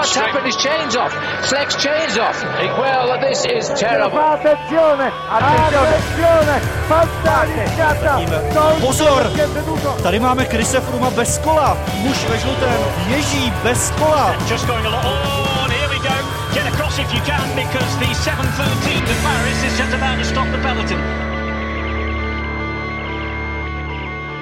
what's happened? His chain's off. Flex chain's off. Well, this is terrible. Attenzione, attenzione, fantasticata. Pozor! Tady máme Krise Fruma bez kola. Muž ve žlutém ježí bez kola. Just going a lot. Oh, here we go. Get across if you can because the 713 to Paris is just about to stop the peloton.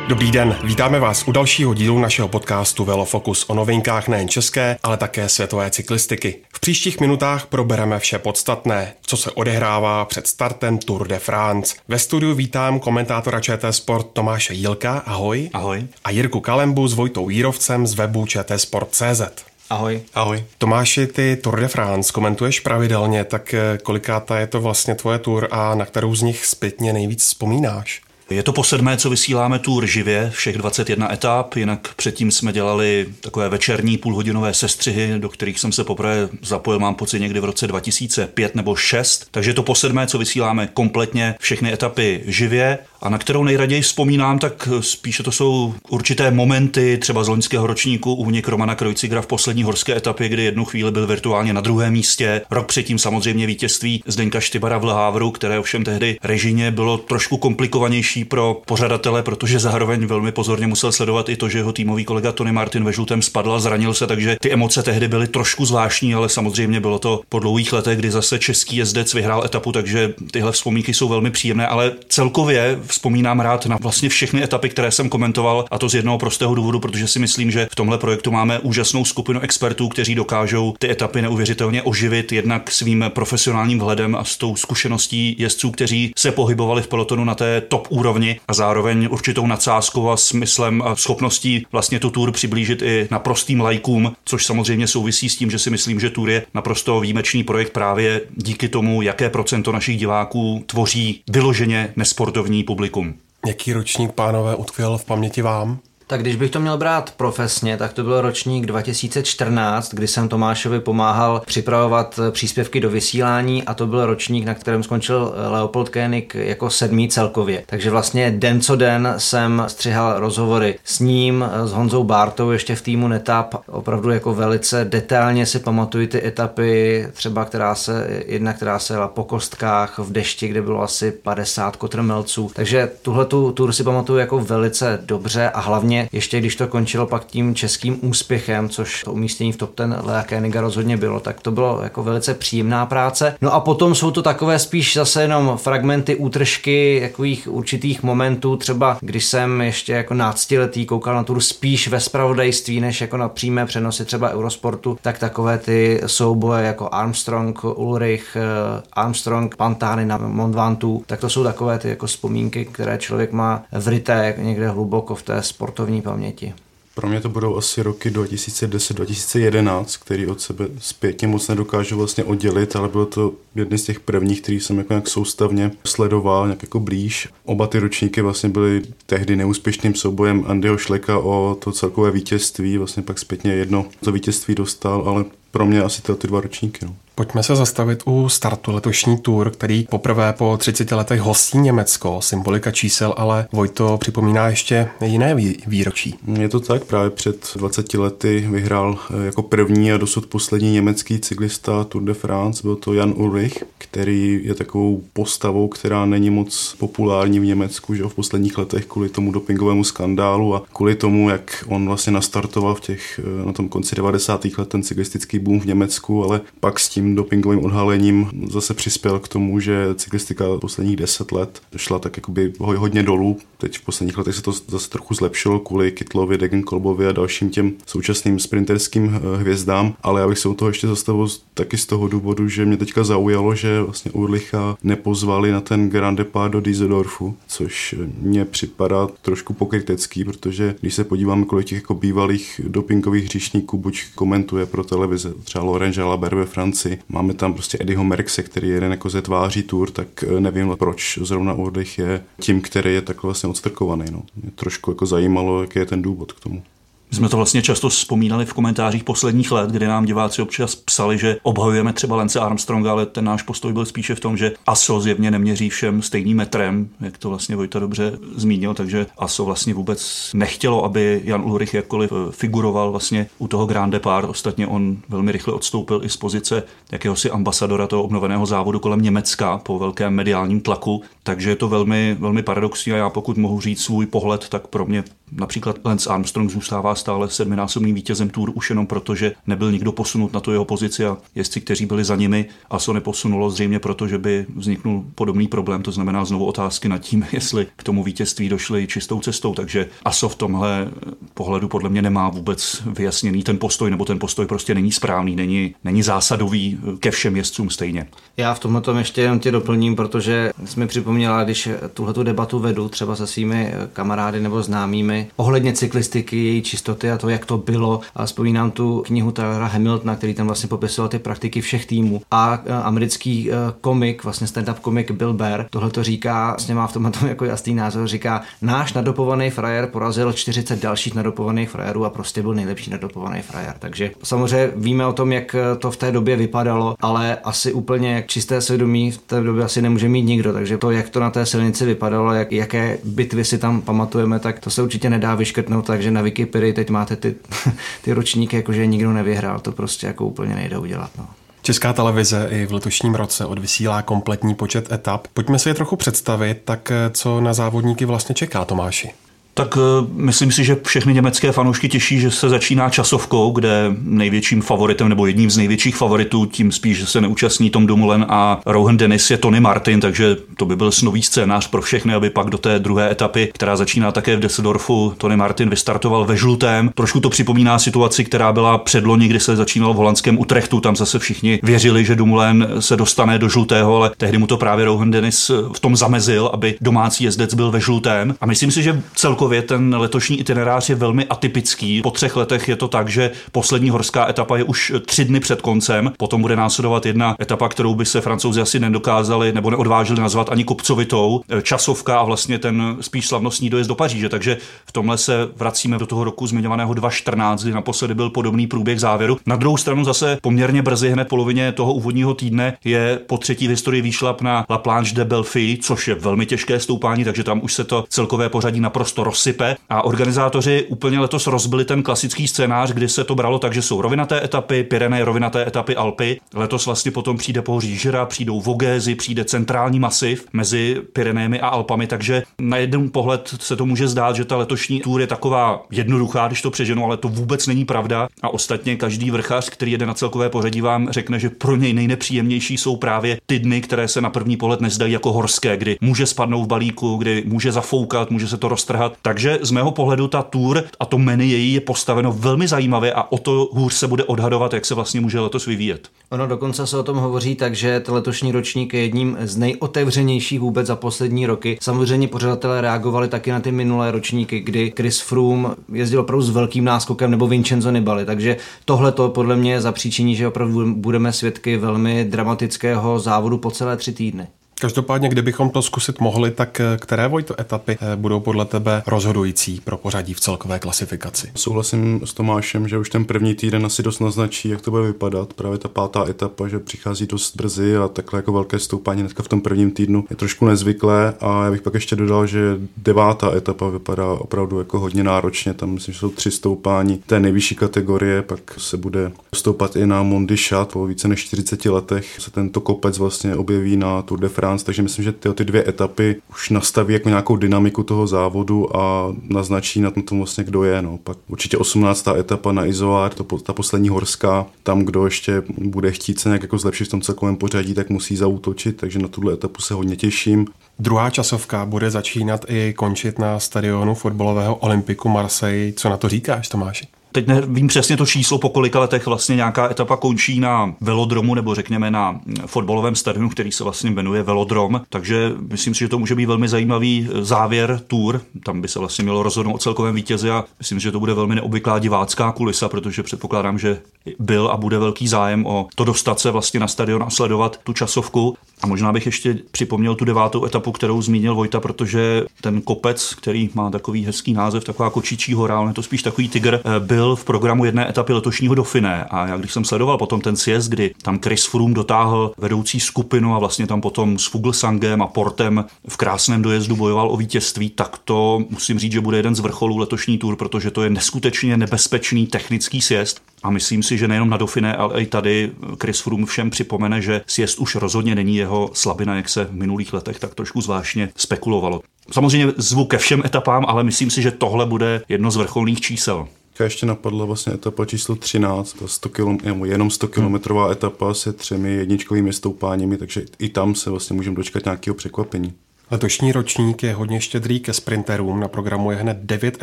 Dobrý den, vítáme vás u dalšího dílu našeho podcastu Velofocus o novinkách nejen české, ale také světové cyklistiky. V příštích minutách probereme vše podstatné, co se odehrává před startem Tour de France. Ve studiu vítám komentátora ČT Sport Tomáše Jílka, ahoj. Ahoj. A Jirku Kalembu s Vojtou Jírovcem z webu čtsport.cz. Ahoj. Ahoj. Tomáši, ty Tour de France komentuješ pravidelně, tak eh, kolikátá je to vlastně tvoje tour a na kterou z nich zpětně nejvíc vzpomínáš? Je to po sedmé, co vysíláme tour živě, všech 21 etap, jinak předtím jsme dělali takové večerní půlhodinové sestřihy, do kterých jsem se poprvé zapojil, mám pocit někdy v roce 2005 nebo 6, takže je to po sedmé, co vysíláme kompletně všechny etapy živě a na kterou nejraději vzpomínám, tak spíše to jsou určité momenty, třeba z loňského ročníku únik Romana Krojcigra v poslední horské etapě, kdy jednu chvíli byl virtuálně na druhém místě. Rok předtím samozřejmě vítězství Zdenka Štybara v Lehávru, které ovšem tehdy režině bylo trošku komplikovanější pro pořadatele, protože zároveň velmi pozorně musel sledovat i to, že jeho týmový kolega Tony Martin ve žlutém spadl a zranil se, takže ty emoce tehdy byly trošku zvláštní, ale samozřejmě bylo to po dlouhých letech, kdy zase český jezdec vyhrál etapu, takže tyhle vzpomínky jsou velmi příjemné, ale celkově vzpomínám rád na vlastně všechny etapy, které jsem komentoval, a to z jednoho prostého důvodu, protože si myslím, že v tomhle projektu máme úžasnou skupinu expertů, kteří dokážou ty etapy neuvěřitelně oživit, jednak svým profesionálním vhledem a s tou zkušeností jezdců, kteří se pohybovali v pelotonu na té top úrovni a zároveň určitou nadsázkou a smyslem a schopností vlastně tu tour přiblížit i naprostým lajkům, což samozřejmě souvisí s tím, že si myslím, že tour je naprosto výjimečný projekt právě díky tomu, jaké procento našich diváků tvoří vyloženě nesportovní publikum. Jaký ročník, pánové, utkvěl v paměti vám? Tak když bych to měl brát profesně, tak to byl ročník 2014, kdy jsem Tomášovi pomáhal připravovat příspěvky do vysílání a to byl ročník, na kterém skončil Leopold Koenig jako sedmý celkově. Takže vlastně den co den jsem střihal rozhovory s ním, s Honzou Bartou ještě v týmu Netap. Opravdu jako velice detailně si pamatuju ty etapy, třeba která se, jedna, která se jela po kostkách v dešti, kde bylo asi 50 kotrmelců. Takže tuhle tu tour si pamatuju jako velice dobře a hlavně hlavně ještě když to končilo pak tím českým úspěchem, což to umístění v top ten Lea Koeniga rozhodně bylo, tak to bylo jako velice příjemná práce. No a potom jsou to takové spíš zase jenom fragmenty, útržky takových určitých momentů, třeba když jsem ještě jako náctiletý koukal na tur spíš ve spravodajství, než jako na přímé přenosy třeba Eurosportu, tak takové ty souboje jako Armstrong, Ulrich, eh, Armstrong, Pantány na Mont Ventoux, tak to jsou takové ty jako vzpomínky, které člověk má vryté někde hluboko v té sportovní sportovní paměti. Pro mě to budou asi roky 2010-2011, který od sebe zpětně moc nedokážu vlastně oddělit, ale bylo to jedny z těch prvních, který jsem jako nějak soustavně sledoval, nějak jako blíž. Oba ty ročníky vlastně byly tehdy neúspěšným soubojem Andyho Šleka o to celkové vítězství, vlastně pak zpětně jedno to vítězství dostal, ale pro mě asi ty dva ročníky. No. Pojďme se zastavit u startu letošní tour, který poprvé po 30 letech hostí Německo. Symbolika čísel, ale Vojto připomíná ještě jiné výročí. Je to tak, právě před 20 lety vyhrál eh, jako první a dosud poslední německý cyklista Tour de France, byl to Jan Ulrich, který je takovou postavou, která není moc populární v Německu, že v posledních letech kvůli tomu dopingovému skandálu a kvůli tomu, jak on vlastně nastartoval v těch, eh, na tom konci 90. let ten cyklistický boom v Německu, ale pak s tím dopingovým odhalením zase přispěl k tomu, že cyklistika posledních deset let šla tak jakoby hodně dolů. Teď v posledních letech se to zase trochu zlepšilo kvůli Kytlovi, Degenkolbovi a dalším těm současným sprinterským eh, hvězdám, ale já bych se u toho ještě zastavil taky z toho důvodu, že mě teďka zaujalo, že vlastně Urlicha nepozvali na ten Grand Depart do Düsseldorfu, což mně připadá trošku pokrytecký, protože když se podíváme, kolik těch jako bývalých dopingových hříšníků buď komentuje pro televize, třeba Laurent Jalabert ve Francii, Máme tam prostě Eddieho Merkse, který je jeden jako ze tváří tour, tak eh, nevím, proč zrovna Urdich je tím, který je takhle vlastně odstrkovaný. No. Mě trošku jako zajímalo, jaký je ten důvod k tomu. My jsme to vlastně často vzpomínali v komentářích posledních let, kdy nám diváci občas psali, že obhajujeme třeba Lence Armstronga, ale ten náš postoj byl spíše v tom, že ASO zjevně neměří všem stejným metrem, jak to vlastně Vojta dobře zmínil, takže ASO vlastně vůbec nechtělo, aby Jan Ulrich jakkoliv eh, figuroval vlastně u toho Grand Depart. Ostatně on velmi rychle odstoupil i z pozice jakéhosi ambasadora toho obnoveného závodu kolem Německa po velkém mediálním tlaku, takže je to velmi, velmi paradoxní a já pokud mohu říct svůj pohled, tak pro mě například Lance Armstrong zůstává stále sedminásobným vítězem Tour už jenom proto, že nebyl nikdo posunut na tu jeho pozici a jezdci, kteří byli za nimi, a se neposunulo zřejmě proto, že by vzniknul podobný problém. To znamená znovu otázky nad tím, jestli k tomu vítězství došli čistou cestou. Takže ASO v tomhle pohledu podle mě nemá vůbec vyjasněný ten postoj, nebo ten postoj prostě není správný, není, není zásadový ke všem jezdcům stejně. Já v tomhle tom ještě jenom tě doplním, protože jsi mi připomněla, když tuhle debatu vedu třeba se svými kamarády nebo známými ohledně cyklistiky, její čistoty a to, jak to bylo. A vzpomínám tu knihu Tylera Hamiltona, který tam vlastně popisoval ty praktiky všech týmů. A e, americký e, komik, vlastně stand-up komik Bill Bear, tohle to říká, vlastně má v tom, tom jako jasný názor, říká, náš nadopovaný frajer porazil 40 dalších nadopovaných frajerů a prostě byl nejlepší nadopovaný frajer. Takže samozřejmě víme o tom, jak to v té době vypadalo, ale asi úplně čisté svědomí v té době asi nemůže mít nikdo. Takže to, jak to na té silnici vypadalo, jak, jaké bitvy si tam pamatujeme, tak to se určitě nedá vyškrtnout, takže na Wikipedii teď máte ty, ty ročníky, jakože nikdo nevyhrál, to prostě jako úplně nejde udělat. No. Česká televize i v letošním roce odvysílá kompletní počet etap. Pojďme si je trochu představit, tak co na závodníky vlastně čeká Tomáši. Tak eh, myslím si, že všechny německé fanoušky těší, že se začíná časovkou, kde největším favoritem nebo jedním z největších favoritů, tím spíš, že se neúčastní Tom Dumoulin a Rohan Dennis je Tony Martin, takže to by byl snový scénář pro všechny, aby pak do té druhé etapy, která začíná také v Düsseldorfu, Tony Martin vystartoval ve žlutém. Trošku to připomíná situaci, která byla předloni, kdy se začínalo v holandském Utrechtu. Tam zase všichni věřili, že Dumoulin se dostane do žlutého, ale tehdy mu to právě Rohan Dennis v tom zamezil, aby domácí jezdec byl ve žlutém. A myslím si, že celkově celkově ten letošní itinerář je velmi atypický. Po třech letech je to tak, že poslední horská etapa je už tři dny před koncem, potom bude následovat jedna etapa, kterou by se francouzi asi nedokázali nebo neodvážili nazvat ani kopcovitou, časovka a vlastně ten spíš slavnostní dojezd do Paříže. Takže v tomhle se vracíme do toho roku zmiňovaného 2014, kdy naposledy byl podobný průběh závěru. Na druhou stranu zase poměrně brzy, hned polovině toho úvodního týdne, je po třetí v historii výšlap na La Planche de Belfi, což je velmi těžké stoupání, takže tam už se to celkové pořadí naprosto rozsype a organizátoři úplně letos rozbili ten klasický scénář, kdy se to bralo tak, že jsou rovinaté etapy, Pyreneje, rovinaté etapy Alpy. Letos vlastně potom přijde pohoří Žira, přijdou Vogézy, přijde centrální masiv mezi Pyrenejemi a Alpami, takže na jeden pohled se to může zdát, že ta letošní tour je taková jednoduchá, když to přeženu, ale to vůbec není pravda. A ostatně každý vrchař, který jede na celkové pořadí, vám řekne, že pro něj nejnepříjemnější jsou právě ty dny, které se na první pohled nezdají jako horské, kdy může spadnout v balíku, kdy může zafoukat, může se to roztrhat. Takže z mého pohledu ta tour a to menu její je postaveno velmi zajímavě a o to hůř se bude odhadovat, jak se vlastně může letos vyvíjet. Ono dokonce se o tom hovoří tak, že ten letošní ročník je jedním z nejotevřenějších vůbec za poslední roky. Samozřejmě pořadatelé reagovali taky na ty minulé ročníky, kdy Chris Froome jezdil opravdu s velkým náskokem nebo Vincenzo Nibali. Takže tohle to podle mě je zapříčiní, že opravdu budeme svědky velmi dramatického závodu po celé tři týdny. Každopádně, kdybychom to zkusit mohli, tak eh, které Vojto etapy eh, budou podle tebe rozhodující pro pořadí v celkové klasifikaci? Souhlasím s Tomášem, že už ten první týden asi dost naznačí, jak to bude vypadat. Právě ta pátá etapa, že přichází dost brzy a takhle jako velké stoupání hnedka v tom prvním týdnu je trošku nezvyklé. A já bych pak ještě dodal, že devátá etapa vypadá opravdu jako hodně náročně. Tam myslím, že jsou tři stoupání té nejvyšší kategorie, pak se bude stoupat i na Mondichat po více než 40 letech. Se tento kopec vlastně objeví na Tour de France France, takže myslím, že ty, ty dvě etapy už nastaví jako nějakou dynamiku toho závodu a naznačí na tom vlastně, kdo je. No. Pak určitě 18. etapa na Izoár, to, ta poslední horská, tam kdo ještě bude chtít se nějak jako zlepšit v tom celkovém pořadí, tak musí zautočit, takže na tuhle etapu se hodně těším. Druhá časovka bude začínat i končit na stadionu fotbalového Olympiku Marseille. Co na to říkáš, Tomáši? Teď nevím přesně to číslo, po kolika letech vlastně nějaká etapa končí na velodromu nebo řekněme na fotbalovém stadionu, který se vlastně jmenuje Velodrom. Takže myslím si, že to může být velmi zajímavý závěr tour. Tam by se vlastně mělo rozhodnout o celkovém vítězi a myslím, že to bude velmi neobvyklá divácká kulisa, protože předpokládám, že byl a bude velký zájem o to dostat se vlastně na stadion a sledovat tu časovku. A možná bych ještě připomněl tu devátou etapu, kterou zmínil Vojta, protože ten kopec, který má takový hezký název, taková kočičí hora, ale to spíš takový tygr, eh, byl v programu jedné etapy letošního Dauphiné. A já když jsem sledoval potom ten sjezd, kdy tam Chris Froome dotáhl vedoucí skupinu a vlastně tam potom s Fuglsangem a Portem v krásném dojezdu bojoval o vítězství, tak to musím říct, že bude jeden z vrcholů letošní tour, protože to je neskutečně nebezpečný technický sjezd. A myslím si, že nejenom na Dauphiné, ale i tady Chris Froome všem připomene, že sjezd už rozhodně není jeho slabina, jak se v minulých letech tak trošku zvláštně spekulovalo. Samozřejmě zvuk ke všem etapám, ale myslím si, že tohle bude jedno z vrcholných čísel. Ještě napadla vlastně etapa číslo 13, to 100 km, jenom 100 kilometrová etapa se třemi jedničkovými stoupáními, takže i tam se vlastně můžeme dočkat nějakého překvapení. Letošní ročník je hodně štědrý ke sprinterům. Na programu je hned 9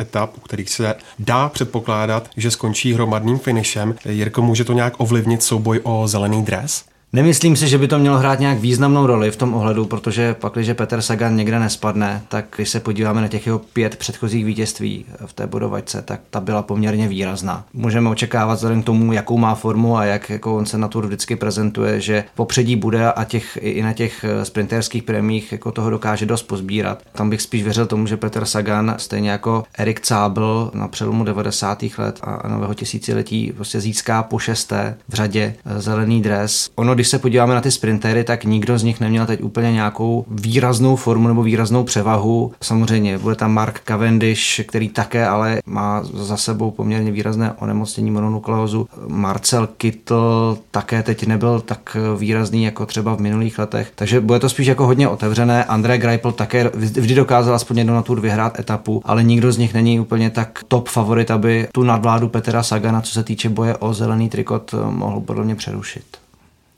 etap, u kterých se dá předpokládat, že skončí hromadným finišem. Jirko, může to nějak ovlivnit souboj o zelený dres? Nemyslím si, že by to mělo hrát nějak významnou roli v tom ohledu, protože pak, když Petr Sagan někde nespadne, tak když se podíváme na těch jeho pět předchozích vítězství v té bodovačce, tak ta byla poměrně výrazná. Můžeme očekávat vzhledem k tomu, jakou má formu a jak jako on se na tour vždycky prezentuje, že popředí bude a těch, i na těch sprinterských prémích jako toho dokáže dost pozbírat. Tam bych spíš věřil tomu, že Petr Sagan, stejně jako Erik Cábl na přelomu 90. let a nového tisíciletí, prostě získá po šesté v řadě zelený dres. Ono, když se podíváme na ty sprintery, tak nikdo z nich neměl teď úplně nějakou výraznou formu nebo výraznou převahu. Samozřejmě bude tam Mark Cavendish, který také ale má za sebou poměrně výrazné onemocnění mononukleózu. Marcel Kittel také teď nebyl tak výrazný jako třeba v minulých letech, takže bude to spíš jako hodně otevřené. André Greipel také vždy dokázal aspoň jednou na tur vyhrát etapu, ale nikdo z nich není úplně tak top favorit, aby tu nadvládu Petra Sagana, co se týče boje o zelený trikot, mohl podle mě přerušit.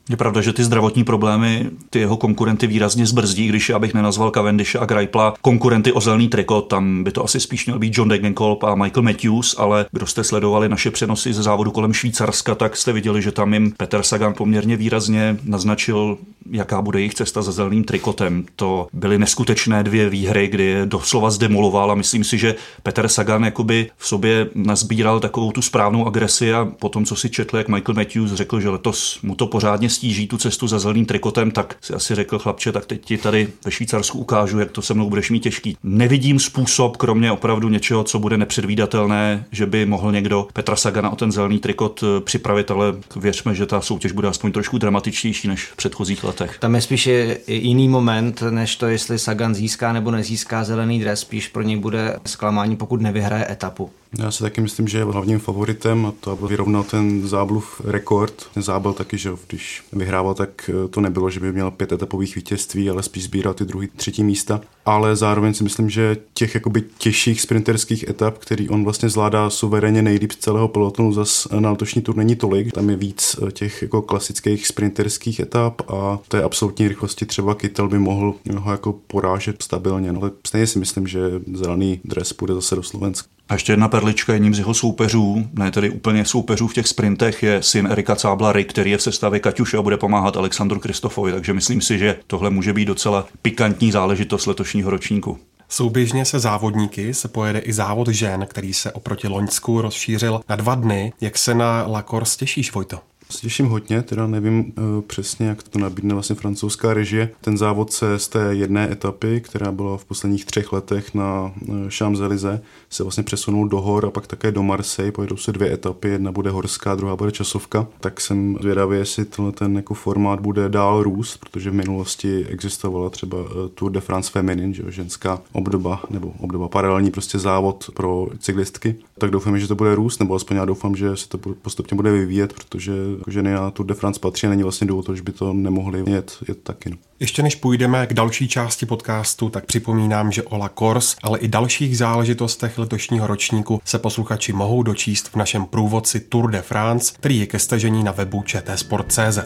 Je pravda, že ty zdravotní problémy ty jeho konkurenty výrazně zbrzdí, když abych nenazval Cavendish a Greipla konkurenty o zelený trikot, tam by to asi spíš měl být John Degenkolb a Michael Matthews, ale kdo jste sledovali naše přenosy ze závodu kolem Švýcarska, tak jste viděli, že tam jim Peter Sagan poměrně výrazně naznačil, jaká bude jejich cesta za zeleným trikotem. To byly neskutečné dvě výhry, kdy je doslova zdemoloval a myslím si, že Peter Sagan jakoby v sobě nazbíral takovou tu správnou agresi a potom, co si četl, jak Michael Matthews řekl, že letos mu to pořádně stíží tu cestu za zeleným trikotem, tak si asi řekl chlapče, tak teď ti tady ve Švýcarsku ukážu, jak to se mnou budeš mít těžký. Nevidím způsob, kromě opravdu něčeho, co bude nepředvídatelné, že by mohl někdo Petra Sagana o ten zelený trikot eh, připravit, ale věřme, že ta soutěž bude aspoň trošku dramatičtější než v předchozích letech. Tam je spíš jiný moment, než to, jestli Sagan získá nebo nezíská zelený dres, spíš pro něj bude zklamání, pokud nevyhraje etapu. Já si taky myslím, že je hlavním favoritem a to, aby vyrovnal ten zábluv rekord. Ten zábel taky, že když vyhrával, tak eh, to nebylo, že by měl pět etapových vítězství, ale spíš sbíral ty druhý, třetí místa. Ale zároveň si myslím, že těch jakoby těžších sprinterských etap, který on vlastně zvládá suverénně nejlíp z celého pelotonu, zas na letošní tur není tolik. Tam je víc eh, těch jako klasických sprinterských etap a té absolutní rychlosti třeba Kytel by mohl ho jako porážet stabilně. No, ale stejně si myslím, že zelený dres půjde zase do Slovenska. A ještě jedna perlička, jedním z jeho soupeřů, ne tedy úplně soupeřů v těch sprintech, je syn Erika Cábla Rick, který je v sestavě Kaťuše a bude pomáhat Alexandru Kristofovi, takže myslím si, že tohle může být docela pikantní záležitost letošního ročníku. Souběžně se závodníky se pojede i závod žen, který se oproti Loňsku rozšířil na dva dny. Jak se na Lakor těšíš, Vojto? Se těším hodně, teda nevím uh, přesně, jak to nabídne vlastně francouzská režie. Ten závod se z té jedné etapy, která byla v posledních třech letech na uh, Champs-Élysées, se vlastně přesunul do hor a pak také do Marseille. Pojedou se dvě etapy, jedna bude horská, druhá bude časovka. Tak jsem zvědavý, jestli tenhle ten jako formát bude dál růst, protože v minulosti existovala třeba uh, Tour de France Feminine, že ženská obdoba nebo obdoba paralelní prostě závod pro cyklistky. Tak doufám, že to bude růst, nebo aspoň já doufám, že se to postupně bude vyvíjet, protože ženy na Tour de France patří není vlastně důvod, že by to nemohli jet, jet taky. No. Ještě než půjdeme k další části podcastu, tak připomínám, že o La Course, ale i dalších záležitostech letošního ročníku se posluchači mohou dočíst v našem průvodci Tour de France, který je ke stažení na webu čtsport.cz.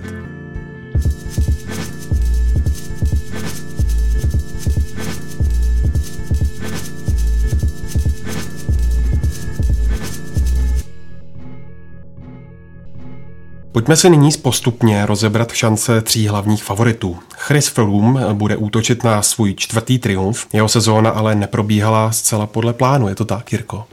Pojďme si nyní postupně rozebrat šance tří hlavních favoritů. Chris Froome bude útočit na svůj čtvrtý triumf, jeho sezóna ale neprobíhala zcela podle plánu, je to tak, Jirko?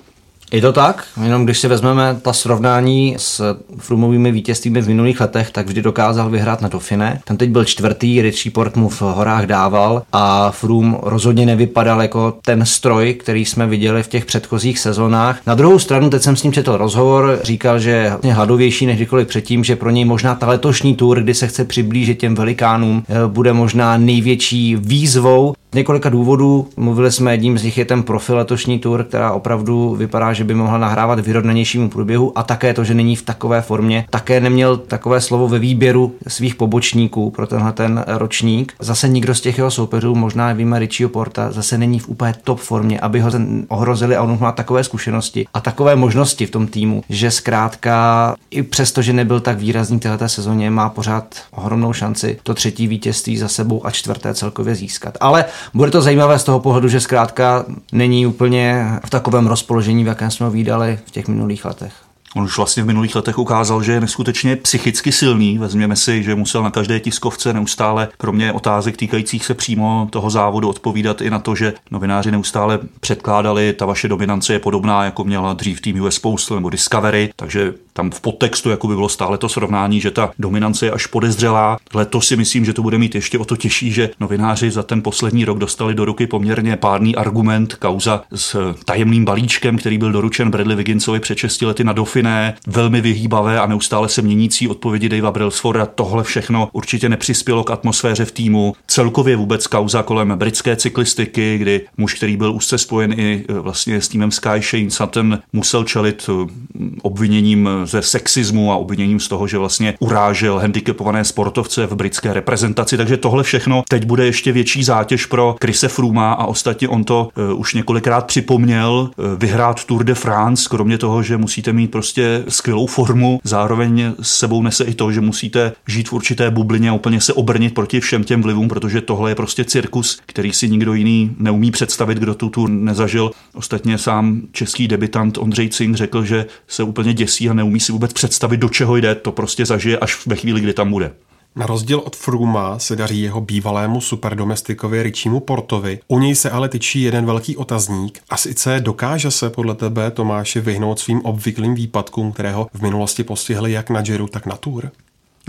Je to tak, jenom když si vezmeme ta srovnání s Frumovými vítězstvími v minulých letech, tak vždy dokázal vyhrát na Dauphine. Ten teď byl čtvrtý, Richie Port mu v horách dával a Froome rozhodně nevypadal jako ten stroj, který jsme viděli v těch předchozích sezónách. Na druhou stranu, teď jsem s ním četl rozhovor, říkal, že je hladovější než kdykoliv předtím, že pro něj možná ta letošní tour, kdy se chce přiblížit těm velikánům, eh, bude možná největší výzvou několika důvodů. Mluvili jsme, jedním z nich je ten profil letošní tour, která opravdu vypadá, že by mohla nahrávat vyrovnanějšímu průběhu a také to, že není v takové formě. Také neměl takové slovo ve výběru svých pobočníků pro tenhle ten ročník. Zase nikdo z těch jeho soupeřů, možná víme Richieho Porta, zase není v úplně top formě, aby ho ohrozili a on má takové zkušenosti a takové možnosti v tom týmu, že zkrátka i přesto, že nebyl tak výrazný této sezóně, má pořád ohromnou šanci to třetí vítězství za sebou a čtvrté celkově získat. Ale bude to zajímavé z toho pohledu, že zkrátka není úplně v takovém rozpoložení, v jakém jsme ho výdali v těch minulých letech. On už vlastně v minulých letech ukázal, že je neskutečně psychicky silný. Vezměme si, že musel na každé tiskovce neustále, kromě otázek týkajících se přímo toho závodu, odpovídat i na to, že novináři neustále předkládali, ta vaše dominance je podobná, jako měla dřív tým US Postal nebo Discovery, takže tam v podtextu jako by bylo stále to srovnání, že ta dominance je až podezřelá. Letos si myslím, že to bude mít ještě o to těžší, že novináři za ten poslední rok dostali do ruky poměrně pádný argument, kauza s tajemným balíčkem, který byl doručen Bradley Wigginsovi před 6 lety na Dauphiné, velmi vyhýbavé a neustále se měnící odpovědi Davea Brailsforda. Tohle všechno určitě nepřispělo k atmosféře v týmu. Celkově vůbec kauza kolem britské cyklistiky, kdy muž, který byl úzce spojen i e, vlastně s týmem Sky Shane Sutton, musel čelit e, obviněním ze sexismu a obviněním z toho, že vlastně urážel handicapované sportovce v britské reprezentaci. Takže tohle všechno teď bude ještě větší zátěž pro Krise Fruma a ostatně on to uh, už několikrát připomněl vyhrát Tour de France, kromě toho, že musíte mít prostě skvělou formu, zároveň s sebou nese i to, že musíte žít v určité bublině a úplně se obrnit proti všem těm vlivům, protože tohle je prostě cirkus, který si nikdo jiný neumí představit, kdo tu tour nezažil. Ostatně sám český debitant Ondřej Cink řekl, že se úplně děsí a neumí si vůbec představit, do čeho jde, to prostě zažije až ve chvíli, kdy tam bude. Na rozdíl od Fruma se daří jeho bývalému superdomestikovi Richimu Portovi. U něj se ale tyčí jeden velký otazník a sice dokáže se podle tebe Tomáši vyhnout svým obvyklým výpadkům, kterého v minulosti postihly jak na Giro, tak na Tour?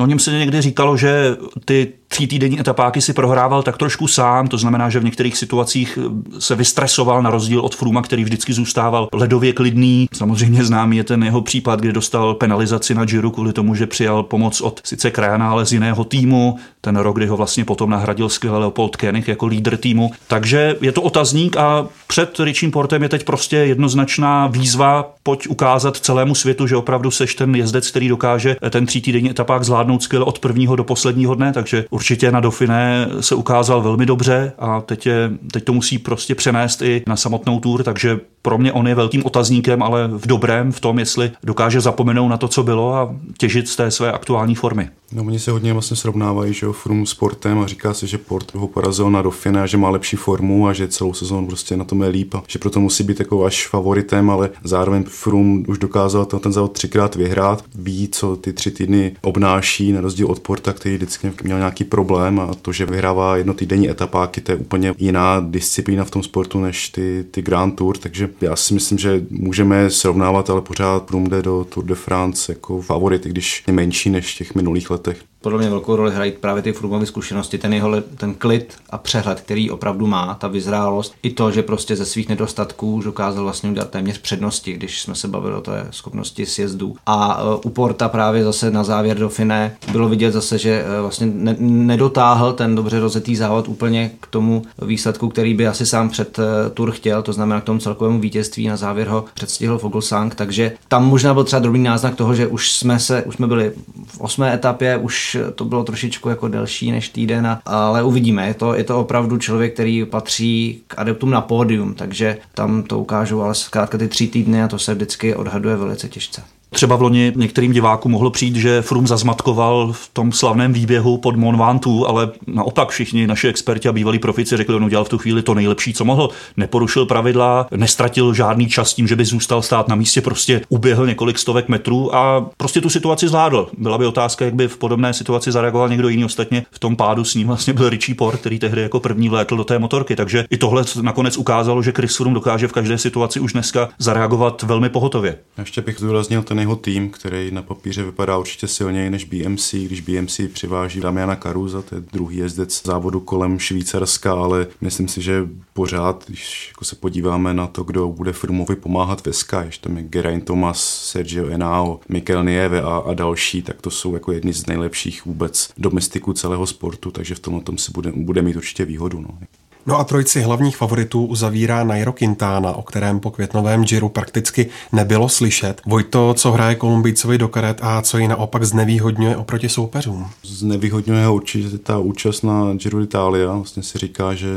O něm se někdy říkalo, že ty tří týdenní etapáky si prohrával tak trošku sám, to znamená, že v některých situacích se vystresoval na rozdíl od Fruma, který vždycky zůstával ledově klidný. Samozřejmě známý je ten jeho případ, kdy dostal penalizaci na Giro kvůli tomu, že přijal pomoc od sice Krajana, ale z jiného týmu. Ten rok, kdy ho vlastně potom nahradil skvěle Leopold Koenig jako lídr týmu. Takže je to otazník a před Richím Portem je teď prostě jednoznačná výzva, pojď ukázat celému světu, že opravdu seš ten jezdec, který dokáže ten tří týdenní etapák zvládnout skvěle od prvního do posledního dne, takže určitě na Dauphiné se ukázal velmi dobře a teď, je, teď to musí prostě přenést i na samotnou tour, takže pro mě on je velkým otazníkem, ale v dobrém, v tom, jestli dokáže zapomenout na to, co bylo a těžit z té své aktuální formy. No, oni se hodně vlastně srovnávají, že jo, Froome s Portem a říká se, že Port ho porazil na Dauphiné a že má lepší formu a že celou sezónu prostě na tom je líp a že proto musí být jako až favoritem, ale zároveň Froome už dokázal ten závod třikrát vyhrát, ví, co ty tři týdny obnáší, na rozdíl od Porta, který vždycky měl nějaký problém a to, že vyhrává jednotýdenní etapáky, to je úplně jiná disciplína v tom sportu než ty, ty Grand Tour, takže já si myslím, že můžeme srovnávat, ale pořád Froome jde do Tour de France jako favorit, i když je menší než v těch minulých letech podle mě velkou roli hrají právě ty Frumové zkušenosti, ten jeho ten klid a přehled, který opravdu má, ta vyzrálost, i to, že prostě ze svých nedostatků už dokázal vlastně udělat téměř přednosti, když jsme se bavili o té schopnosti sjezdu. A uh, u Porta právě zase na závěr do Finé bylo vidět zase, že uh, vlastně ne, nedotáhl ten dobře rozetý závod úplně k tomu výsledku, který by asi sám před uh, Tour chtěl, to znamená k tomu celkovému vítězství, na závěr ho předstihl Fogelsang, takže tam možná byl třeba drobný náznak toho, že už jsme se, už jsme byli v osmé etapě, už to bylo trošičku jako delší než týden, a, ale uvidíme. Je to, je to opravdu člověk, který patří k adeptům na pódium, takže tam to ukážu, ale zkrátka ty tři týdny a to se vždycky odhaduje velice těžce. Třeba v loni některým divákům mohlo přijít, že Frum zazmatkoval v tom slavném výběhu pod Mont Ventoux, ale naopak všichni naši experti a bývalí profici řekli, on udělal v tu chvíli to nejlepší, co mohl. Neporušil pravidla, nestratil žádný čas tím, že by zůstal stát na místě, prostě uběhl několik stovek metrů a prostě tu situaci zvládl. Byla by otázka, jak by v podobné situaci zareagoval někdo jiný. Ostatně v tom pádu s ním vlastně byl Richie Port, který tehdy jako první vlétl do té motorky. Takže i tohle nakonec ukázalo, že Chris Froome dokáže v každé situaci už dneska zareagovat velmi pohotově. Ještě bych zdůraznil ten jeho tým, který na papíře vypadá určitě silněji než BMC, když BMC přiváží Damiana Caruza, to je druhý jezdec závodu kolem Švýcarska, ale myslím si, že pořád, když jako se podíváme na to, kdo bude Frumovi pomáhat ve Sky, že tam je Geraint Thomas, Sergio Enao, Mikel Nieve a, a další, tak to jsou jako jedni z nejlepších vůbec domestiků celého sportu, takže v tomhle tom si bude, bude mít určitě výhodu. No. No a trojici hlavních favoritů uzavírá Nairo Quintana, o kterém po květnovém Giro prakticky nebylo slyšet. Vojto, co hraje Kolumbijcovi do karet a co ji naopak znevýhodňuje oproti soupeřům? Znevýhodňuje určitě ta účast na Giro d'Italia. Vlastně si říká, že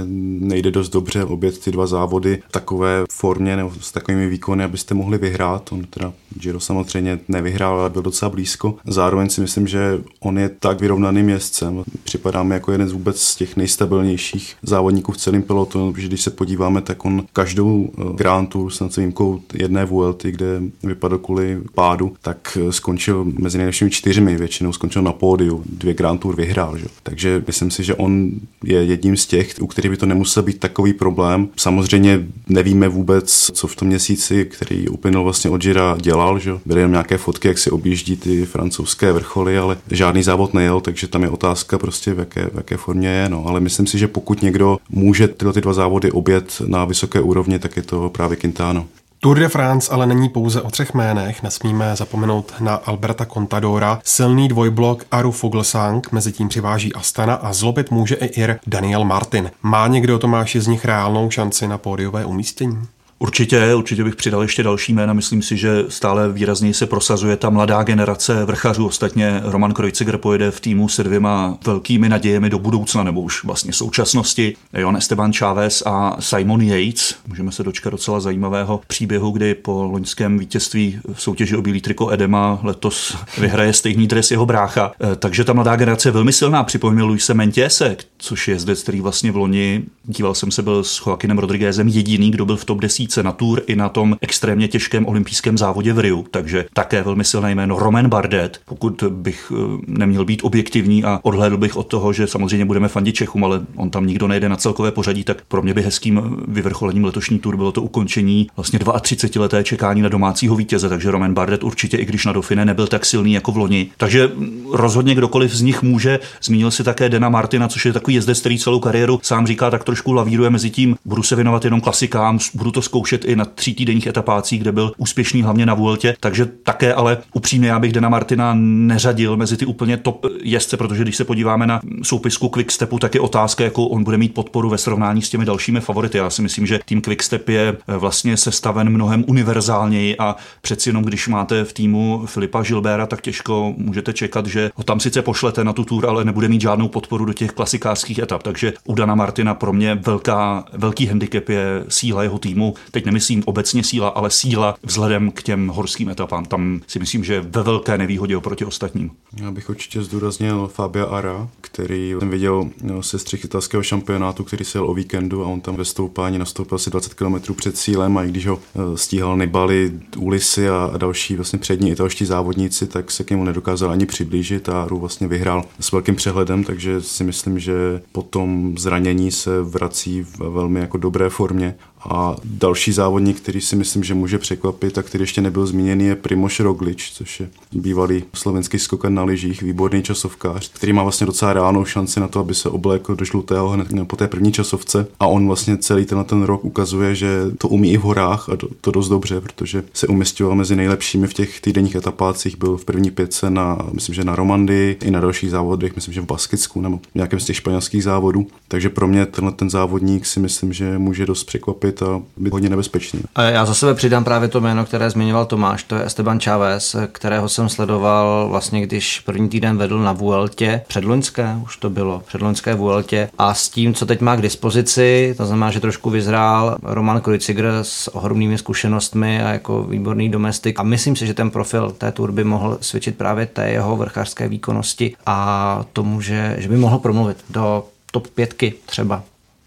nejde dost dobře obět ty dva závody v takové formě nebo s takovými výkony, abyste mohli vyhrát. On teda Giro samozřejmě nevyhrál, ale byl docela blízko. Zároveň si myslím, že on je tak vyrovnaným jezdcem. Připadá mi jako jeden z vůbec z těch nejstabilnějších závodníků v celém pelotonu, protože když se podíváme, tak on každou eh, Grand Tour, snad výjimkou jedné VLT, kde vypadl kvůli pádu, tak eh, skončil mezi nejlepšími čtyřmi, většinou skončil na pódiu, dvě Grand Tour vyhrál. Že? Takže myslím si, že on je jedním z těch, u kterých by to nemusel být takový problém. Samozřejmě nevíme vůbec, co v tom měsíci, který uplynul vlastně od Gira, dělal. Že? Byly jen nějaké fotky, jak si objíždí ty francouzské vrcholy, ale žádný závod nejel, takže tam je otázka prostě, v jaké, v jaké formě je. No. Ale myslím si, že pokud někdo může tyhle ty dva závody obět na vysoké úrovni, tak je to právě Quintano. Tour de France ale není pouze o třech jménech, nesmíme zapomenout na Alberta Contadora, silný dvojblok Aru Fuglsang, mezi tím přiváží Astana a zlobit může i Ir Daniel Martin. Má někdo Tomáši z nich reálnou šanci na pódiové umístění? Určitě, určitě bych přidal ještě další jména. Myslím si, že stále výrazněji se prosazuje ta mladá generace vrchařů. Ostatně Roman Kreuziger pojede v týmu se dvěma velkými nadějemi do budoucna, nebo už vlastně současnosti. Jon Esteban Chávez a Simon Yates. Můžeme se dočkat docela zajímavého příběhu, kdy po loňském vítězství v soutěži o bílý triko Edema letos vyhraje stejný dres jeho brácha. E, takže ta mladá generace je velmi silná. Připomněl Luise Mentiese, což je jezdec, který vlastně v loni, díval jsem se, byl s Joaquinem Rodriguezem jediný, kdo byl v top 10 na Tour i na tom extrémně těžkém olympijském závodě v Riu, takže také velmi silné jméno Roman Bardet. Pokud bych eh, neměl být objektivní a odhlédl bych od toho, že samozřejmě budeme fandit Čechům, ale on tam nikdo nejde na celkové pořadí, tak pro mě by hezkým vyvrcholením letošní Tour bylo to ukončení vlastně 32 leté čekání na domácího vítěze, takže Roman Bardet určitě, i když na Dauphine nebyl tak silný jako v loni. Takže rozhodně kdokoliv z nich může. Zmínil si také Dena Martina, což je takový jezdec, který celou kariéru sám říká, tak trošku lavíruje mezi tím, budu se věnovat jenom klasikám, budu to zkoušet i na tří týdenních etapácích, kde byl úspěšný hlavně na Vueltě, takže také ale upřímně já bych Dana Martina neřadil mezi ty úplně top jezdce, protože když se podíváme na soupisku Quickstepu, tak je otázka, jakou on bude mít podporu ve srovnání s těmi dalšími favority. Já si myslím, že tým Quickstep je vlastně sestaven mnohem univerzálněji a přeci jenom když máte v týmu Filipa Žilbera, tak těžko můžete čekat, že ho tam sice pošlete na tu tour, ale nebude mít žádnou podporu do těch klasikářských etap. Takže u Dana Martina pro mě velká, velký handicap je síla jeho týmu. Teď nemyslím obecně síla, ale síla vzhledem k těm horským etapám. Tam si myslím, že ve velké nevýhodě oproti ostatním. Já bych určitě zdůraznil Fabia Ara, který jsem viděl no, se střih italského šampionátu, který se jel o víkendu a on tam ve stoupání nastoupil asi 20 km před cílem a i když ho eh, stíhal Nibali, Ulisy a další vlastně přední italští závodníci, tak se k němu nedokázal ani přiblížit a Aru vlastně vyhrál s velkým přehledem, takže si myslím, že po tom zranění se vrací v velmi jako dobré formě a další závodník, který si myslím, že může překvapit a který ještě nebyl zmíněný, je Primoš Roglič, což je bývalý slovenský skokan na lyžích, výborný časovkář, který má vlastně docela reálnou šanci na to, aby se oblékl do žlutého hned po té první časovce. A on vlastně celý ten, ten rok ukazuje, že to umí i v horách a to dost dobře, protože se umistoval mezi nejlepšími v těch týdenních etapácích, byl v první pětce na, myslím, že na Romandii, i na dalších závodech, myslím, že v Baskicku nebo v nějakém z těch španělských závodů. Takže pro mě tenhle ten závodník si myslím, že může dost překvapit zastavit a být hodně nebezpečný. A já za sebe přidám právě to jméno, které zmiňoval Tomáš, to je Esteban Chávez, kterého jsem sledoval vlastně, když první týden vedl na Vueltě, předloňské už to bylo, předloňské Vueltě a s tím, co teď má k dispozici, to znamená, že trošku vyzrál Roman Kreuziger s ohromnými zkušenostmi a jako výborný domestik a myslím si, že ten profil té tour by mohl svědčit právě té jeho vrchářské výkonnosti a tomu, že, že by mohl promluvit do top pětky třeba.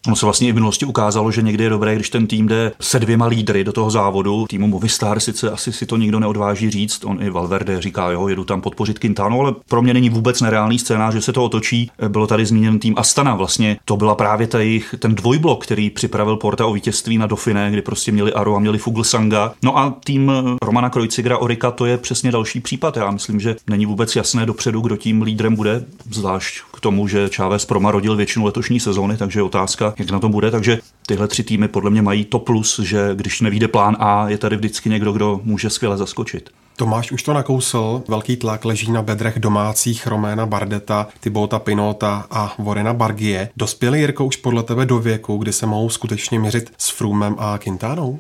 Ono se vlastně i v minulosti ukázalo, že někdy je dobré, když ten tým jde se dvěma lídry do toho závodu. Týmu Movistar sice asi si to nikdo neodváží říct, on i Valverde říká, jo, jedu tam podpořit Quintano, ale pro mě není vůbec nereálný scénář, že se to otočí. Bylo tady zmíněn tým Astana, vlastně to byla právě ta jejich, ten dvojblok, který připravil Porta o vítězství na Dauphine, kdy prostě měli Aro a měli Fuglsanga. No a tým Romana Krojcigra Orika to je přesně další případ. Já myslím, že není vůbec jasné dopředu, kdo tím lídrem bude, zvlášť k tomu, že Chávez promarodil většinu letošní sezóny, takže je otázka, jak na to bude. Takže tyhle tři týmy podle mě mají to plus, že když nevíde plán A, je tady vždycky někdo, kdo může skvěle zaskočit. Tomáš už to nakousl, velký tlak leží na bedrech domácích Roména Bardeta, Tybota Pinota a Vorena Bargie. Dospěli Jirko už podle tebe do věku, kdy se mohou skutečně měřit s Frumem a Quintánou?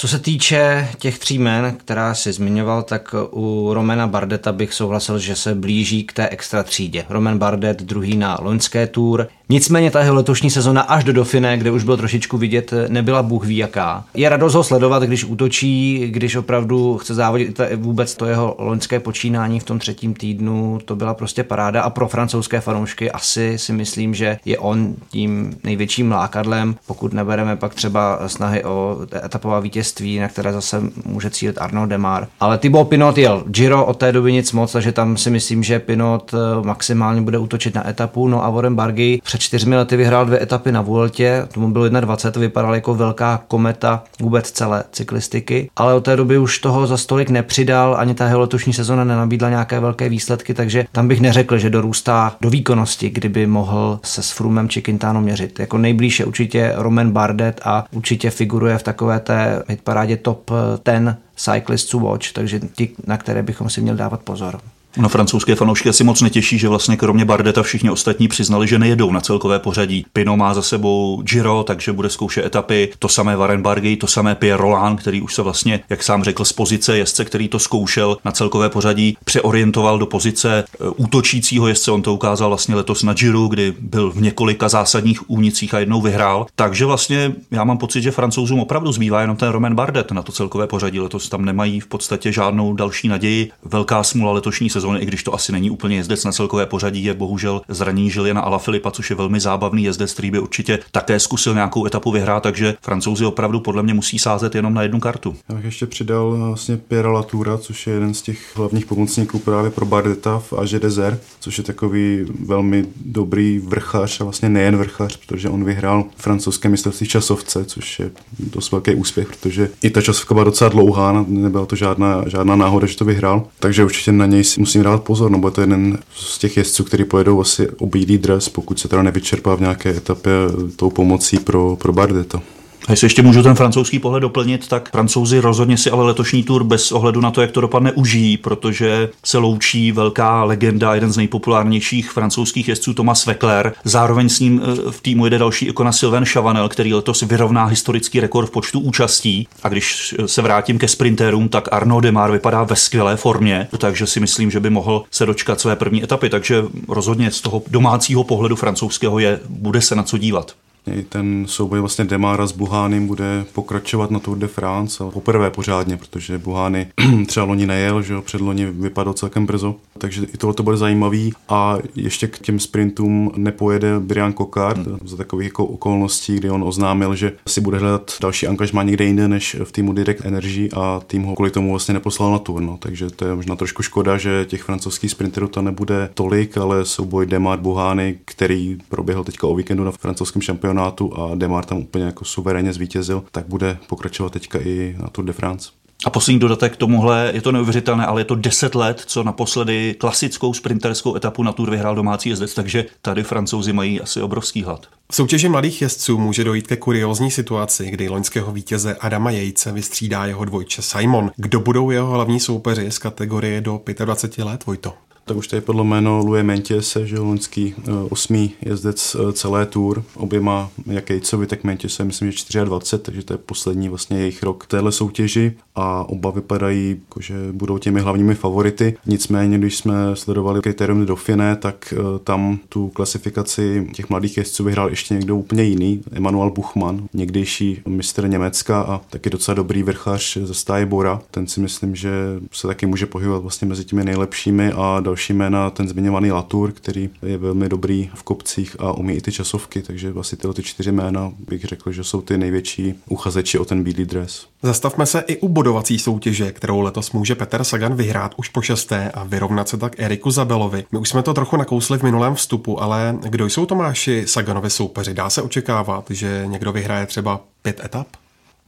Co se týče těch tří jmen, která si zmiňoval, tak u Romena Bardeta bych souhlasil, že se blíží k té extra třídě. Roman Bardet druhý na loňské tour, Nicméně ta jeho letošní sezona až do Dofine, kde už bylo trošičku vidět, nebyla bůh ví jaká. Je radost ho sledovat, když útočí, když opravdu chce závodit. Vůbec to jeho loňské počínání v tom třetím týdnu, to byla prostě paráda a pro francouzské fanoušky asi si myslím, že je on tím největším lákadlem, pokud nebereme pak třeba snahy o etapová vítězství, na které zase může cílit Arnaud Demar. Ale Thibaut Pinot jel Giro od té doby nic moc, takže tam si myslím, že Pinot eh, maximálně bude útočit na etapu, no a Warren Bargy před čtyřmi lety vyhrál dvě etapy na Vueltě, tomu bylo 21, vypadal jako velká kometa vůbec celé cyklistiky, ale od té doby už toho za stolik nepřidal, ani ta letošní sezona nenabídla nějaké velké výsledky, takže tam bych neřekl, že dorůstá do výkonnosti, kdyby mohl se s Frumem či Quintano měřit. Jako nejblíže určitě Roman Bardet a určitě figuruje v takové té hitparádě top 10 cyclists to watch, takže ti, na které bychom si měli dávat pozor. No francouzské fanoušky asi moc netěší, že vlastně kromě Bardeta všichni ostatní přiznali, že nejedou na celkové pořadí. Pino má za sebou Giro, takže bude zkoušet etapy, to samé Warren Bargy, to samé Pierre Roland, který už se vlastně, jak sám řekl, z pozice jezdce, který to zkoušel na celkové pořadí, přeorientoval do pozice e, útočícího jezdce. On to ukázal vlastně letos na Giro, kdy byl v několika zásadních únicích a jednou vyhrál. Takže vlastně já mám pocit, že francouzům opravdu zbývá jenom ten Roman Bardet na to celkové pořadí. Letos tam nemají v podstatě žádnou další naději. Velká smula letošní sezóny, i když to asi není úplně jezdec na celkové pořadí, je bohužel zranění Žiliana Alafilipa, což je velmi zábavný jezdec, který by určitě také zkusil nějakou etapu vyhrát, takže francouzi opravdu podle mě musí sázet jenom na jednu kartu. Já bych ještě přidal vlastně Pierre Latoura, což je jeden z těch hlavních pomocníků právě pro Bardeta v Age Desert, což je takový velmi dobrý vrchař a vlastně nejen vrchař, protože on vyhrál francouzské mistrovství časovce, což je dost velký úspěch, protože i ta časovka byla docela dlouhá, nebyla to žádná, žádná náhoda, že to vyhrál, takže určitě na něj si musím dávat pozor, no bo to je jeden z těch jezdců, který pojedou asi o bílý dres, pokud se teda nevyčerpá v nějaké etapě tou pomocí pro, pro Bardeta. A jestli ještě můžu ten francouzský pohled doplnit, tak francouzi rozhodně si ale letošní tour bez ohledu na to, jak to dopadne, užijí, protože se loučí velká legenda, jeden z nejpopulárnějších francouzských jezdců Thomas Weckler. Zároveň s ním eh, v týmu jede další ikona Sylvain Chavanel, který letos vyrovná historický rekord v počtu účastí. A když se vrátím ke sprinterům, tak Arnaud Demar vypadá ve skvělé formě, takže si myslím, že by mohl se dočkat své první etapy. Takže rozhodně z toho domácího pohledu francouzského je, bude se na co dívat. I ten souboj vlastně Demára s Buhánem bude pokračovat na Tour de France a poprvé pořádně, protože Buhány třeba loni nejel, že jo, předloni vypadal celkem brzo, takže i tohle to bude zajímavý a ještě k těm sprintům nepojede Brian Kokard hmm. za takových jako okolností, kdy on oznámil, že si bude hledat další angažmá někde jinde než v týmu Direct Energy a tým ho kvůli tomu vlastně neposlal na Tour, no. takže to je možná trošku škoda, že těch francouzských sprinterů to nebude tolik, ale souboj Demar Buhány, který proběhl teďka o víkendu na francouzském šampionátu šampionátu a Demar tam úplně jako suverénně zvítězil, tak bude pokračovat teďka i na Tour de France. A poslední dodatek k tomuhle, je to neuvěřitelné, ale je to 10 let, co naposledy klasickou sprinterskou etapu na Tour vyhrál domácí jezdec, takže tady francouzi mají asi obrovský hlad. V soutěži mladých jezdců může dojít ke kuriózní situaci, kdy loňského vítěze Adama Jejce vystřídá jeho dvojče Simon. Kdo budou jeho hlavní soupeři z kategorie do 25 let, Vojto? Tak už tady podle jméno Louis Mentiese, že loňský eh, osmý jezdec eh, celé tour, oběma jak Jejcovi, tak Mentiese, myslím, že 24, takže to je poslední vlastně jejich rok téhle soutěži a oba vypadají, jako, že budou těmi hlavními favority. Nicméně, když jsme sledovali kritérium Dauphiné, tak eh, tam tu klasifikaci těch mladých jezdců vyhrál ještě někdo úplně jiný, Emanuel Buchmann, někdejší mistr Německa a taky docela dobrý vrchař ze stáje Bora. Ten si myslím, že se taky může pohybovat vlastně mezi těmi nejlepšími a další jména ten zmiňovaný Latour, který je velmi dobrý v kopcích a umí i ty časovky, takže vlastně tyhle ty čtyři jména bych řekl, že jsou ty největší uchazeči o ten bílý dres. Zastavme se i u bodovací soutěže, kterou letos může Peter Sagan vyhrát už po šesté a vyrovnat se tak Eriku Zabelovi. My už jsme to trochu nakousli v minulém vstupu, ale kdo jsou Tomáši Saganovi soupeři? Dá se očekávat, že někdo vyhraje třeba pět etap?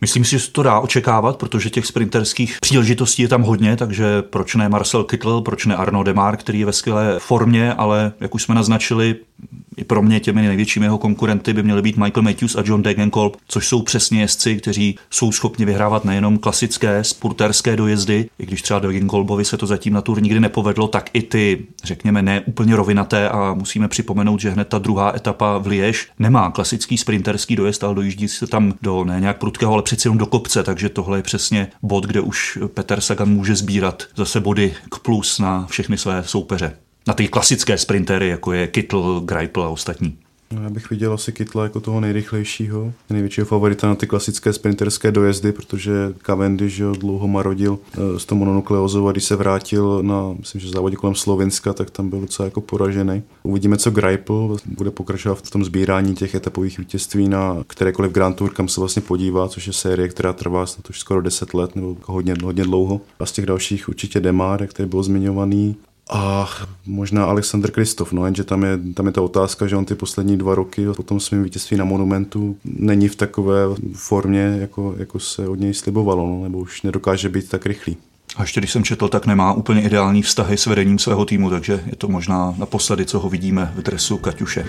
Myslím si, že se to dá očekávat, protože těch sprinterských příležitostí je tam hodně, takže proč ne Marcel Kittel, proč ne Arno Demar, který je ve skvělé formě, ale jak už jsme naznačili, pro mě těmi největšími jeho konkurenty by měly být Michael Matthews a John Degenkolb, což jsou přesně jezdci, kteří jsou schopni vyhrávat nejenom klasické spurterské dojezdy, i když třeba Degenkolbovi se to zatím na tur nikdy nepovedlo, tak i ty, řekněme, ne úplně rovinaté a musíme připomenout, že hned ta druhá etapa v Liež nemá klasický sprinterský dojezd, ale dojíždí se tam do ne nějak prudkého, ale přeci jenom do kopce, takže tohle je přesně bod, kde už Peter Sagan může sbírat zase body k plus na všechny své soupeře na ty klasické sprintery, jako je Kittel, Greipel a ostatní. No, já bych viděl asi Kytla jako toho nejrychlejšího, největšího favorita na ty klasické sprinterské dojezdy, protože Cavendish že dlouho marodil eh, s tou mononukleózou a když se vrátil na, myslím, že závodě kolem Slovenska, tak tam byl docela jako poražený. Uvidíme, co Greipel bude pokračovat v tom sbírání těch etapových vítězství na kterékoliv Grand Tour, kam se vlastně podívá, což je série, která trvá snad už skoro 10 let nebo hodně, hodně dlouho. A z těch dalších určitě Demar, který byl zmiňovaný, a možná Alexander Kristof, no jenže tam je, tam je ta otázka, že on ty poslední dva roky po tom svým vítězství na Monumentu není v takové formě, jako, jako se od něj slibovalo, no, nebo už nedokáže být tak rychlý. A ještě když jsem četl, tak nemá úplně ideální vztahy s vedením svého týmu, takže je to možná naposledy, co ho vidíme v dresu Kaťuše.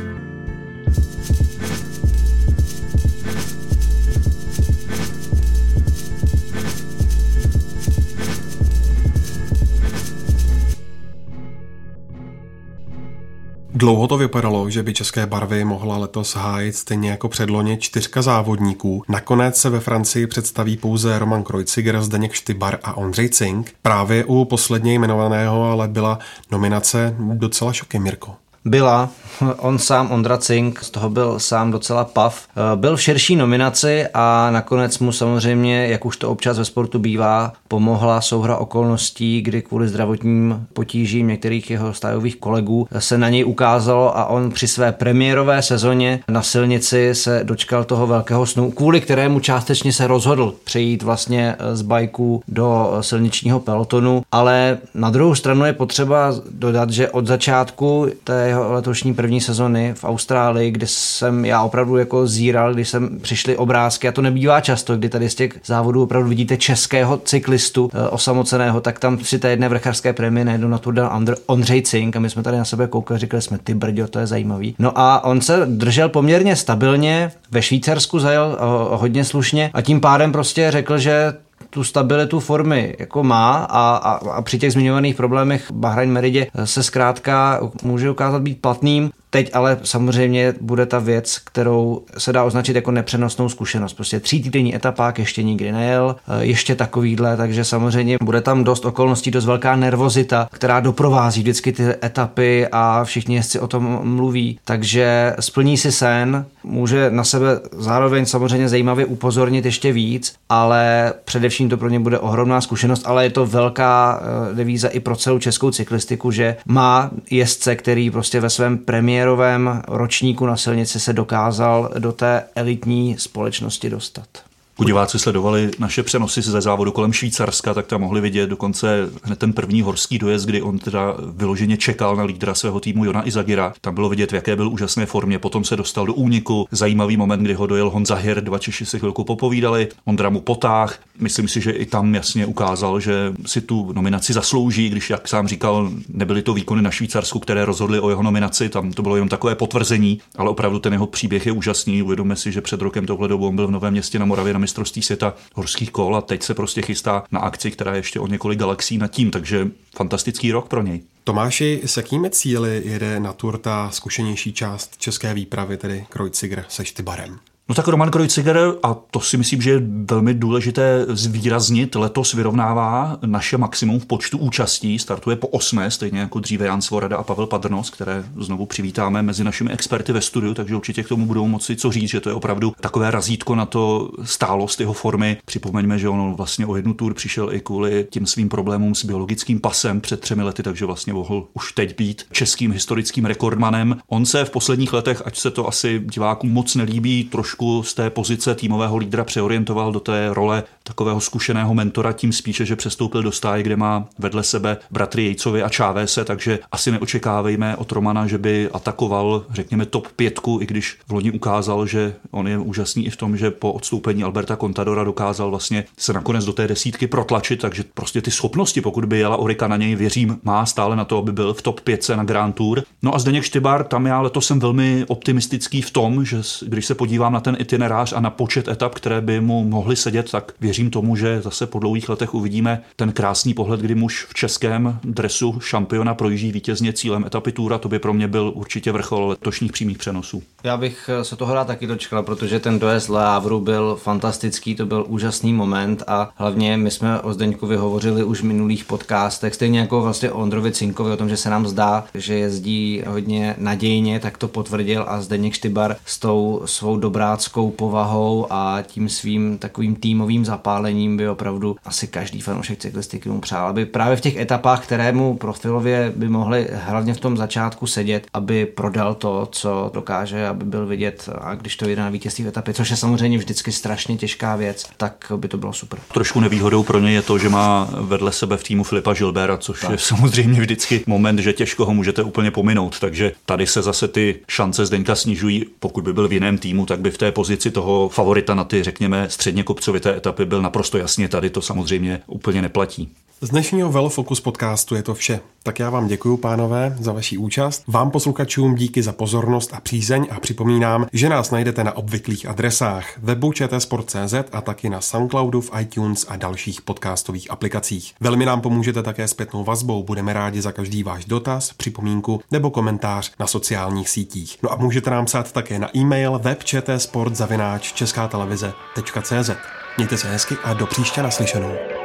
Dlouho to vypadalo, že by české barvy mohla letos hájit stejně jako předloně čtyřka závodníků. Nakonec se ve Francii představí pouze Roman Kreuziger, Zdeněk Štybar a Ondřej Cink. Právě u posledně jmenovaného ale byla nominace docela šokem, Mirko. Byla. On sám, Ondra Cink, z toho byl sám docela pav. Byl v širší nominaci a nakonec mu samozřejmě, jak už to občas ve sportu bývá, pomohla souhra okolností, kdy kvůli zdravotním potížím některých jeho stájových kolegů se na něj ukázalo a on při své premiérové sezóně na silnici se dočkal toho velkého snu, kvůli kterému částečně se rozhodl přejít vlastně z bajku do silničního pelotonu, ale na druhou stranu je potřeba dodat, že od začátku té jeho letošní první sezony v Austrálii, kde jsem já opravdu jako zíral, když jsem přišli obrázky, a to nebývá často, kdy tady z těch závodů opravdu vidíte českého cyklistu e, osamoceného, tak tam při té jedné vrcharské prémii najednou na to dal Ondřej Cink a my jsme tady na sebe koukali, říkali jsme, ty brďo, to je zajímavý. No a on se držel poměrně stabilně, ve Švýcarsku zajel o, hodně slušně a tím pádem prostě řekl, že tu stabilitu formy jako má a, a, a při těch zmiňovaných problémech Bahrain Meridě se zkrátka může ukázat být platným. Teď ale samozřejmě bude ta věc, kterou se dá označit jako nepřenosnou zkušenost. Prostě tří týdenní etapák ještě nikdy nejel, eh, ještě takovýhle, takže samozřejmě bude tam dost okolností, dost velká nervozita, která doprovází vždycky ty etapy a všichni jezdci o tom mluví. Takže splní si sen, může na sebe zároveň samozřejmě zajímavě upozornit ještě víc, ale především to pro ně bude ohromná zkušenost, ale je to velká eh, devíza i pro celou českou cyklistiku, že má jezdce, který prostě ve svém premiéru premiérovém ročníku na silnici se dokázal do té elitní společnosti dostat. Pokud diváci sledovali naše přenosy ze závodu kolem Švýcarska, tak tam mohli vidět dokonce hned ten první horský dojezd, kdy on teda vyloženě čekal na lídra svého týmu Jona Izagira. Tam bylo vidět, v jaké byl úžasné formě. Potom se dostal do úniku. Zajímavý moment, kdy ho dojel Honza Hir, dva Češi si chvilku popovídali. Ondra mu potáh. Myslím si, že i tam jasně ukázal, že si tu nominaci zaslouží, když, jak sám říkal, nebyly to výkony na Švýcarsku, které rozhodly o jeho nominaci. Tam to bylo jenom takové potvrzení, ale opravdu ten jeho příběh je úžasný. Uvědomme si, že před rokem tohle dobu on byl v Novém městě na Moravě na mistrovství světa horských kol a teď se prostě chystá na akci, která je ještě o několik galaxií nad tím, takže fantastický rok pro něj. Tomáši, s jakými cíly jede na tur ta zkušenější část české výpravy, tedy Kreuziger se Štybarem? No tak Roman Kreuziger, a to si myslím, že je velmi důležité zvýraznit, letos vyrovnává naše maximum v počtu účastí, startuje po osmé, stejně jako dříve Jan Svorada a Pavel Padrnos, které znovu přivítáme mezi našimi experty ve studiu, takže určitě k tomu budou moci co říct, že to je opravdu takové razítko na to stálost jeho formy. Připomeňme, že on vlastně o jednu tur přišel i kvůli tím svým problémům s biologickým pasem před třemi lety, takže vlastně mohl už teď být českým historickým rekordmanem. On se v posledních letech, ať se to asi divákům moc nelíbí, trošku trošku z té pozice týmového lídra přeorientoval do té role takového zkušeného mentora, tím spíše, že přestoupil do stáje, kde má vedle sebe bratry Jejcovi a Čávese, takže asi neočekávejme od Romana, že by atakoval, řekněme, top pětku, i když v loni ukázal, že on je úžasný i v tom, že po odstoupení Alberta Contadora dokázal vlastně se nakonec do té desítky protlačit, takže prostě ty schopnosti, pokud by jela Orika na něj, věřím, má stále na to, aby byl v top 5 na Grand Tour. No a Zdeněk Štybar, tam já letos jsem velmi optimistický v tom, že když se podívám na ten itinerář a na počet etap, které by mu mohly sedět, tak věřím tomu, že zase po dlouhých letech uvidíme ten krásný pohled, kdy muž v českém dresu šampiona projíždí vítězně cílem etapy Toura. To by pro mě byl určitě vrchol letošních přímých přenosů. Já bych se toho rád taky dočkal, protože ten dojezd Leávru byl fantastický, to byl úžasný moment a hlavně my jsme o Zdeňkovi hovořili už v minulých podcastech, stejně jako vlastně o Ondrovi Cinkovi, o tom, že se nám zdá, že jezdí hodně nadějně, tak to potvrdil a Zdeněk Štybar s tou svou dobrá lidskou povahou a tím svým takovým týmovým zapálením by opravdu asi každý fanoušek cyklistiky mu přál, aby právě v těch etapách, které mu profilově by mohly hlavně v tom začátku sedět, aby prodal to, co dokáže, aby byl vidět a když to jde na vítězství v etapě, což je samozřejmě vždycky strašně těžká věc, tak by to bylo super. Trošku nevýhodou pro ně je to, že má vedle sebe v týmu Filipa Žilbera, což tak. je samozřejmě vždycky moment, že těžko ho můžete úplně pominout, takže tady se zase ty šance Zdeňka snižují. Pokud by byl v jiném týmu, tak by v té pozici toho favorita na ty, řekněme, středně kopcovité etapy byl naprosto jasně. Tady to samozřejmě úplně neplatí. Z dnešního Velofocus podcastu je to vše. Tak já vám děkuji, pánové, za vaši účast. Vám posluchačům díky za pozornost a přízeň a připomínám, že nás najdete na obvyklých adresách webu čtsport.cz a taky na Soundcloudu, v iTunes a dalších podcastových aplikacích. Velmi nám pomůžete také zpětnou vazbou, budeme rádi za každý váš dotaz, připomínku nebo komentář na sociálních sítích. No a můžete nám psát také na e-mail webčtsport.cz. Mějte se hezky a do příště naslyšenou.